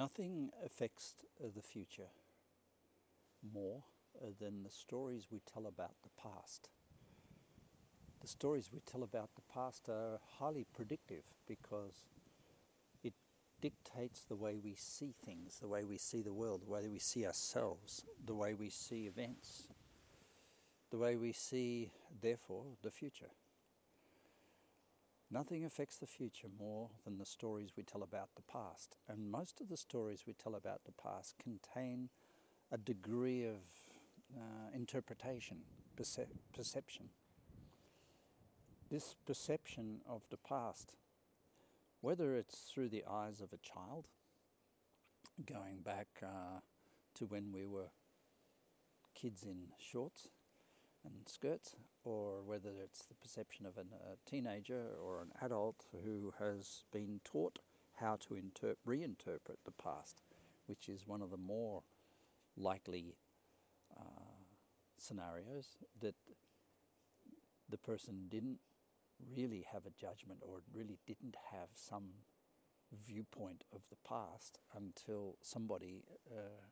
Nothing affects uh, the future more uh, than the stories we tell about the past. The stories we tell about the past are highly predictive because it dictates the way we see things, the way we see the world, the way we see ourselves, the way we see events, the way we see, therefore, the future. Nothing affects the future more than the stories we tell about the past, and most of the stories we tell about the past contain a degree of uh, interpretation, perce- perception. This perception of the past, whether it's through the eyes of a child, going back uh, to when we were kids in shorts, and skirts, or whether it's the perception of an, a teenager or an adult who has been taught how to inter- reinterpret the past, which is one of the more likely uh, scenarios that the person didn't really have a judgment or really didn't have some viewpoint of the past until somebody uh,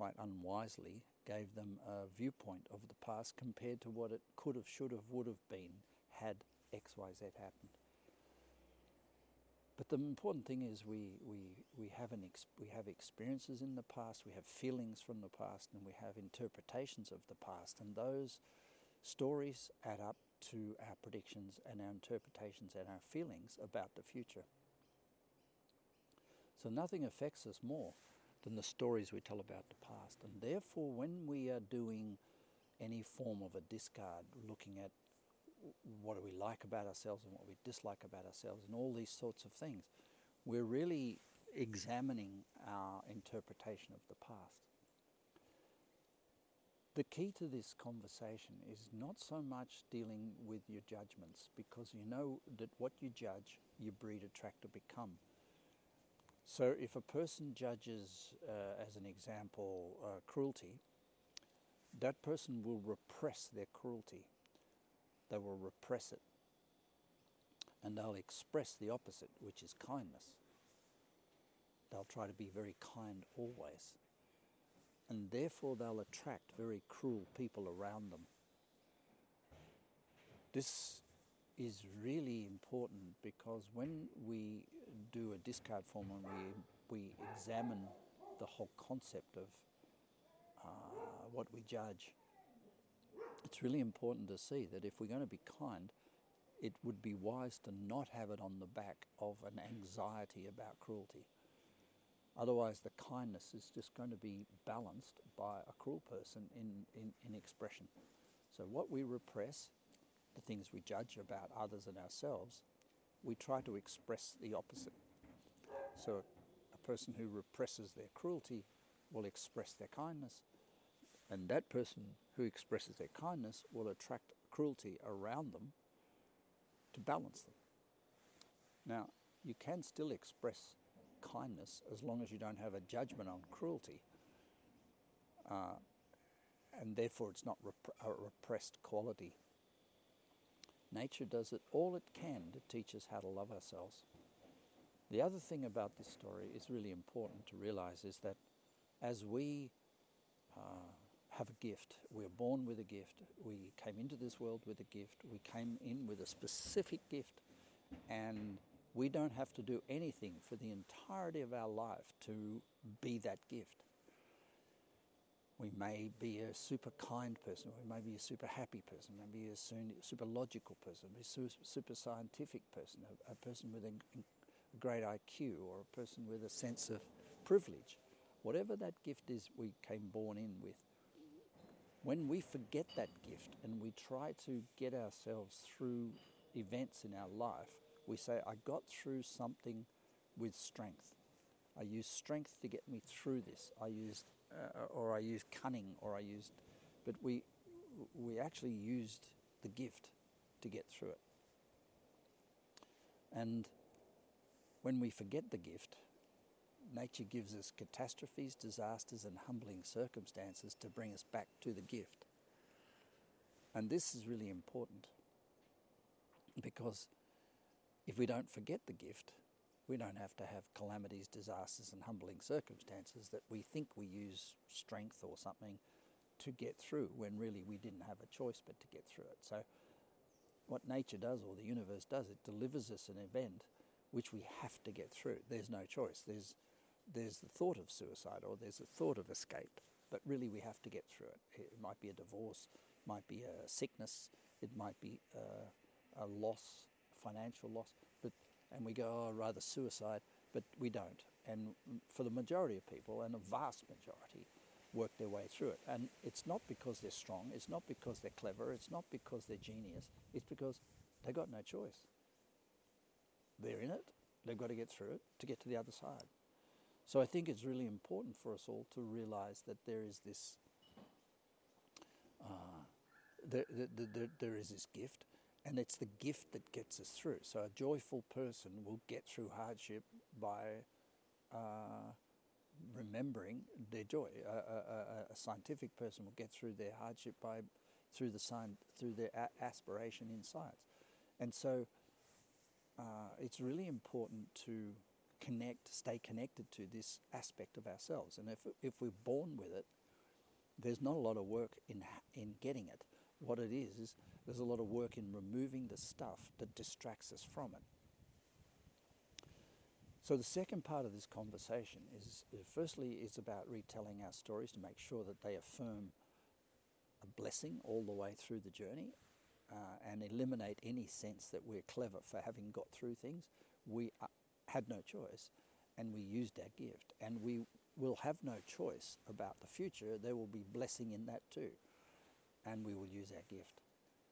quite unwisely gave them a viewpoint of the past compared to what it could have, should have, would have been had X, Y, Z happened. But the important thing is we, we, we, have an ex- we have experiences in the past, we have feelings from the past, and we have interpretations of the past. And those stories add up to our predictions and our interpretations and our feelings about the future. So nothing affects us more than the stories we tell about the past. And therefore, when we are doing any form of a discard, looking at what do we like about ourselves and what we dislike about ourselves and all these sorts of things, we're really examining our interpretation of the past. The key to this conversation is not so much dealing with your judgments because you know that what you judge, you breed, attract, or become. So if a person judges, uh, as an example, uh, cruelty, that person will repress their cruelty. They will repress it. And they'll express the opposite, which is kindness. They'll try to be very kind always. And therefore, they'll attract very cruel people around them. This is really important because when we do a discard form and we, we examine the whole concept of uh, what we judge, it's really important to see that if we're going to be kind, it would be wise to not have it on the back of an anxiety about cruelty. Otherwise, the kindness is just going to be balanced by a cruel person in, in, in expression. So, what we repress the things we judge about others and ourselves, we try to express the opposite. So a person who represses their cruelty will express their kindness, and that person who expresses their kindness will attract cruelty around them to balance them. Now, you can still express kindness as long as you don't have a judgment on cruelty. Uh, and therefore, it's not rep- a repressed quality Nature does it all it can to teach us how to love ourselves. The other thing about this story is really important to realize is that as we uh, have a gift, we're born with a gift, we came into this world with a gift, we came in with a specific gift, and we don't have to do anything for the entirety of our life to be that gift. We may be a super kind person, we may be a super happy person, maybe a super logical person, a super scientific person, a, person with a, a great IQ, or a person with a sense of privilege. Whatever that gift is we came born in with, when we forget that gift and we try to get ourselves through events in our life, we say, I got through something with strength. I used strength to get me through this. I used uh, or I used cunning, or I used, but we we actually used the gift to get through it. And when we forget the gift, nature gives us catastrophes, disasters, and humbling circumstances to bring us back to the gift. And this is really important because if we don't forget the gift, We don't have to have calamities, disasters, and humbling circumstances that we think we use strength or something to get through when really we didn't have a choice but to get through it. So, what nature does or the universe does, it delivers us an event which we have to get through. There's no choice. There's, there's the thought of suicide or there's the thought of escape, but really we have to get through it. It might be a divorce, might be a sickness, it might be a, a loss, financial loss, and we go, oh, rather suicide, but we don't. And for the majority of people, and a vast majority, work their way through it. And it's not because they're strong, it's not because they're clever, it's not because they're genius, it's because they've got no choice. They're in it, they've got to get through it to get to the other side. So I think it's really important for us all to realize that there is this. Uh, there, there, there, there is this gift, and it's the gift that gets us through. So a joyful person will get through hardship by uh, remembering their joy. A, a, a, scientific person will get through their hardship by through the sign, through their a- aspiration in science, and so uh, it's really important to connect, stay connected to this aspect of ourselves. And if if we're born with it, there's not a lot of work in in getting it. What it is is there's a lot of work in removing the stuff that distracts us from it. So the second part of this conversation is, firstly, is about retelling our stories to make sure that they affirm a blessing all the way through the journey, uh, and eliminate any sense that we're clever for having got through things. We uh, had no choice, and we used our gift, and we will have no choice about the future. There will be blessing in that too, and we will use our gift.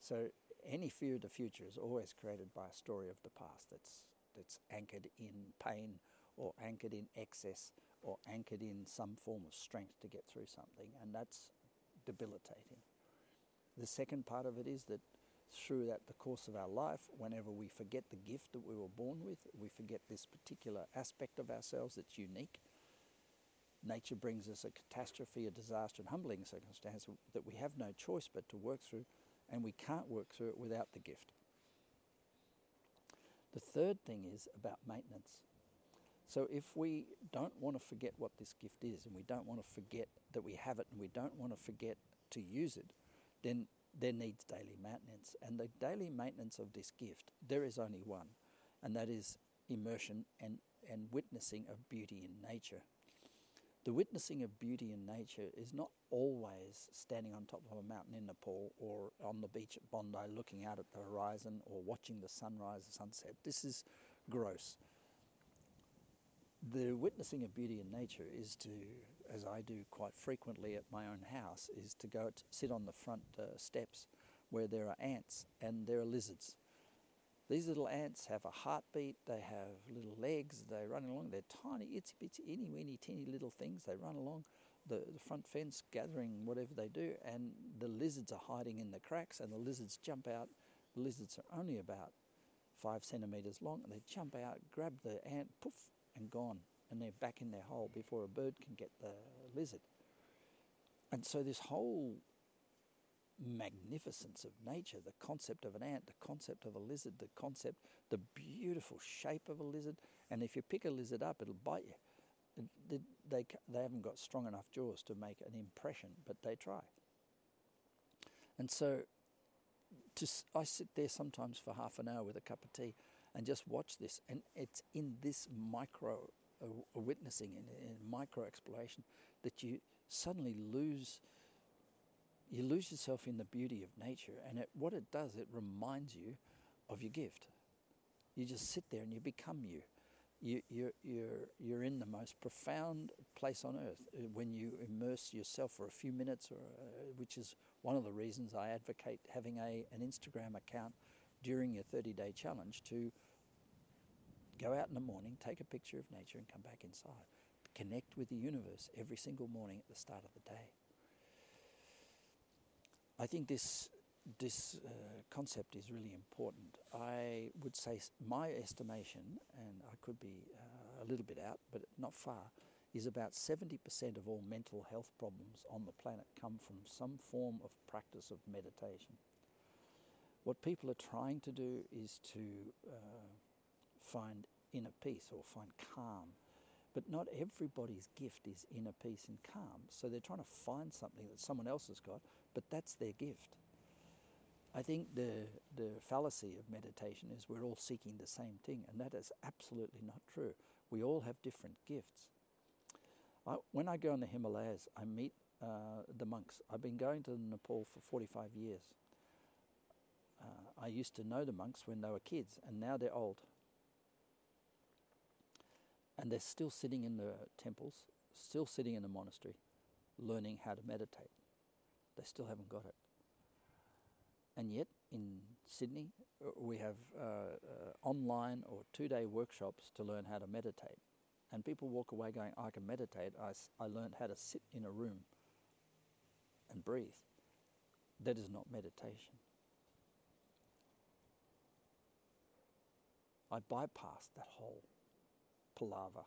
So any fear of the future is always created by a story of the past that's that's anchored in pain or anchored in excess or anchored in some form of strength to get through something, and that's debilitating. The second part of it is that through that the course of our life, whenever we forget the gift that we were born with, we forget this particular aspect of ourselves that's unique. Nature brings us a catastrophe, a disaster, and humbling circumstance that we have no choice but to work through, and we can't work through it without the gift. The third thing is about maintenance. So if we don't want to forget what this gift is and we don't want to forget that we have it and we don't want to forget to use it, then there needs daily maintenance. And the daily maintenance of this gift, there is only one, and that is immersion and, and witnessing of beauty in nature. The witnessing of beauty in nature is not always standing on top of a mountain in Nepal or on the beach at Bondi looking out at the horizon or watching the sunrise or sunset. This is gross. The witnessing of beauty in nature is to, as I do quite frequently at my own house, is to go sit on the front uh, steps where there are ants and there are lizards. These little ants have a heartbeat, they have little legs, they run along, they're tiny, itsy bitsy, itty weeny, teeny little things, they run along the, the front fence gathering whatever they do, and the lizards are hiding in the cracks, and the lizards jump out. The lizards are only about five centimetres long, and they jump out, grab the ant, poof, and gone, and they're back in their hole before a bird can get the lizard. And so this whole magnificence of nature, the concept of an ant, the concept of a lizard, the concept, the beautiful shape of a lizard. And if you pick a lizard up, it'll bite you. They, they, they haven't got strong enough jaws to make an impression, but they try. And so to, I sit there sometimes for half an hour with a cup of tea and just watch this. And it's in this micro uh, witnessing, in, in micro exploration, that you suddenly lose you lose yourself in the beauty of nature. And it, what it does, it reminds you of your gift. You just sit there and you become you. you you're, you're, you're in the most profound place on earth uh, when you immerse yourself for a few minutes, or, uh, which is one of the reasons I advocate having a, an Instagram account during your 30 day challenge to go out in the morning, take a picture of nature, and come back inside. Connect with the universe every single morning at the start of the day. I think this this uh, concept is really important. I would say my estimation, and I could be uh, a little bit out, but not far, is about 70% of all mental health problems on the planet come from some form of practice of meditation. What people are trying to do is to uh, find inner peace or find calm. But not everybody's gift is inner peace and calm. So they're trying to find something that someone else has got, but that's their gift. I think the, the fallacy of meditation is we're all seeking the same thing, and that is absolutely not true. We all have different gifts. I, when I go in the Himalayas, I meet uh, the monks. I've been going to Nepal for 45 years. Uh, I used to know the monks when they were kids, and now they're old. And they're still sitting in the temples, still sitting in the monastery, learning how to meditate. They still haven't got it. And yet, in Sydney, uh, we have uh, uh, online or two day workshops to learn how to meditate. And people walk away going, I can meditate. I, I learned how to sit in a room and breathe. That is not meditation. I bypassed that whole palaver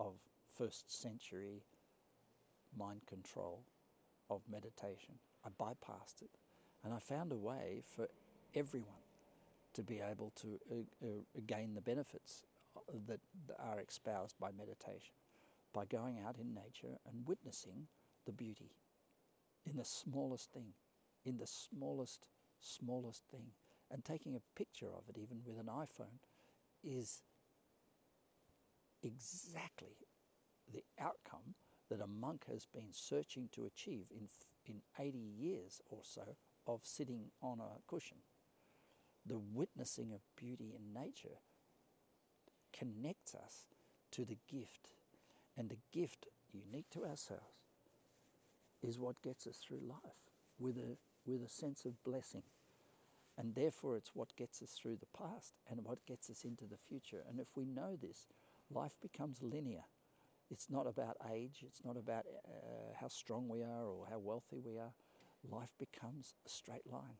of first century mind control of meditation. I bypassed it and I found a way for everyone to be able to uh, uh, gain the benefits uh, that are espoused by meditation by going out in nature and witnessing the beauty in the smallest thing, in the smallest, smallest thing. And taking a picture of it, even with an iPhone, is exactly the outcome that a monk has been searching to achieve in, in 80 years or so of sitting on a cushion. The witnessing of beauty in nature connects us to the gift, and the gift unique to ourselves is what gets us through life with a, with a sense of blessing. And therefore, it's what gets us through the past and what gets us into the future. And if we know this, life becomes linear. It's not about age, it's not about uh, how strong we are or how wealthy we are. Life becomes a straight line.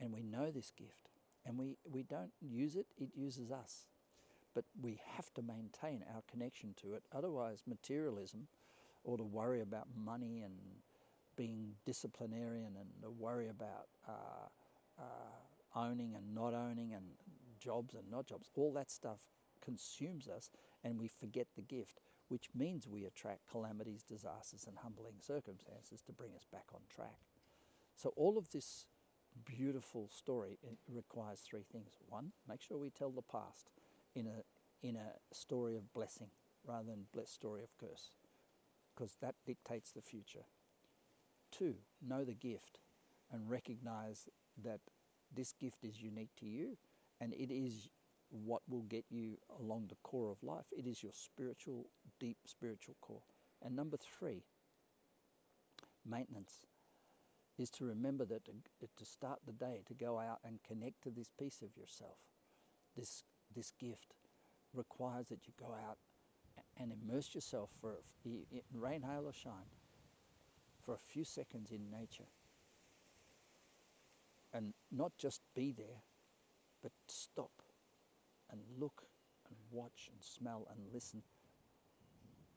And we know this gift. And we, we don't use it, it uses us. But we have to maintain our connection to it. Otherwise, materialism or to worry about money and being disciplinarian and to worry about uh, uh, owning and not owning and jobs and not jobs, all that stuff consumes us and we forget the gift, which means we attract calamities, disasters, and humbling circumstances to bring us back on track. So, all of this beautiful story requires three things. One, make sure we tell the past in a, in a story of blessing rather than a story of curse, because that dictates the future. Two, know the gift and recognize that this gift is unique to you and it is what will get you along the core of life. It is your spiritual, deep spiritual core. And number three, maintenance is to remember that to, to start the day, to go out and connect to this piece of yourself, this, this gift requires that you go out and immerse yourself for rain, hail, or shine for a few seconds in nature. And not just be there, but stop and look and watch and smell and listen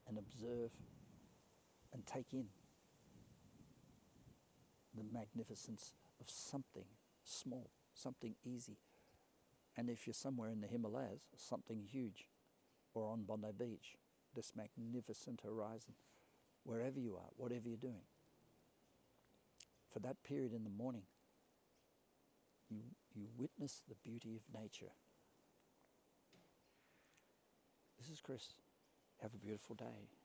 and observe and take in the magnificence of something small, something easy. And if you're somewhere in the Himalayas, something huge, or on Bondi Beach, this magnificent horizon, wherever you are, whatever you're doing. For that period in the morning, you, you witness the beauty of nature. This is Chris. Have a beautiful day.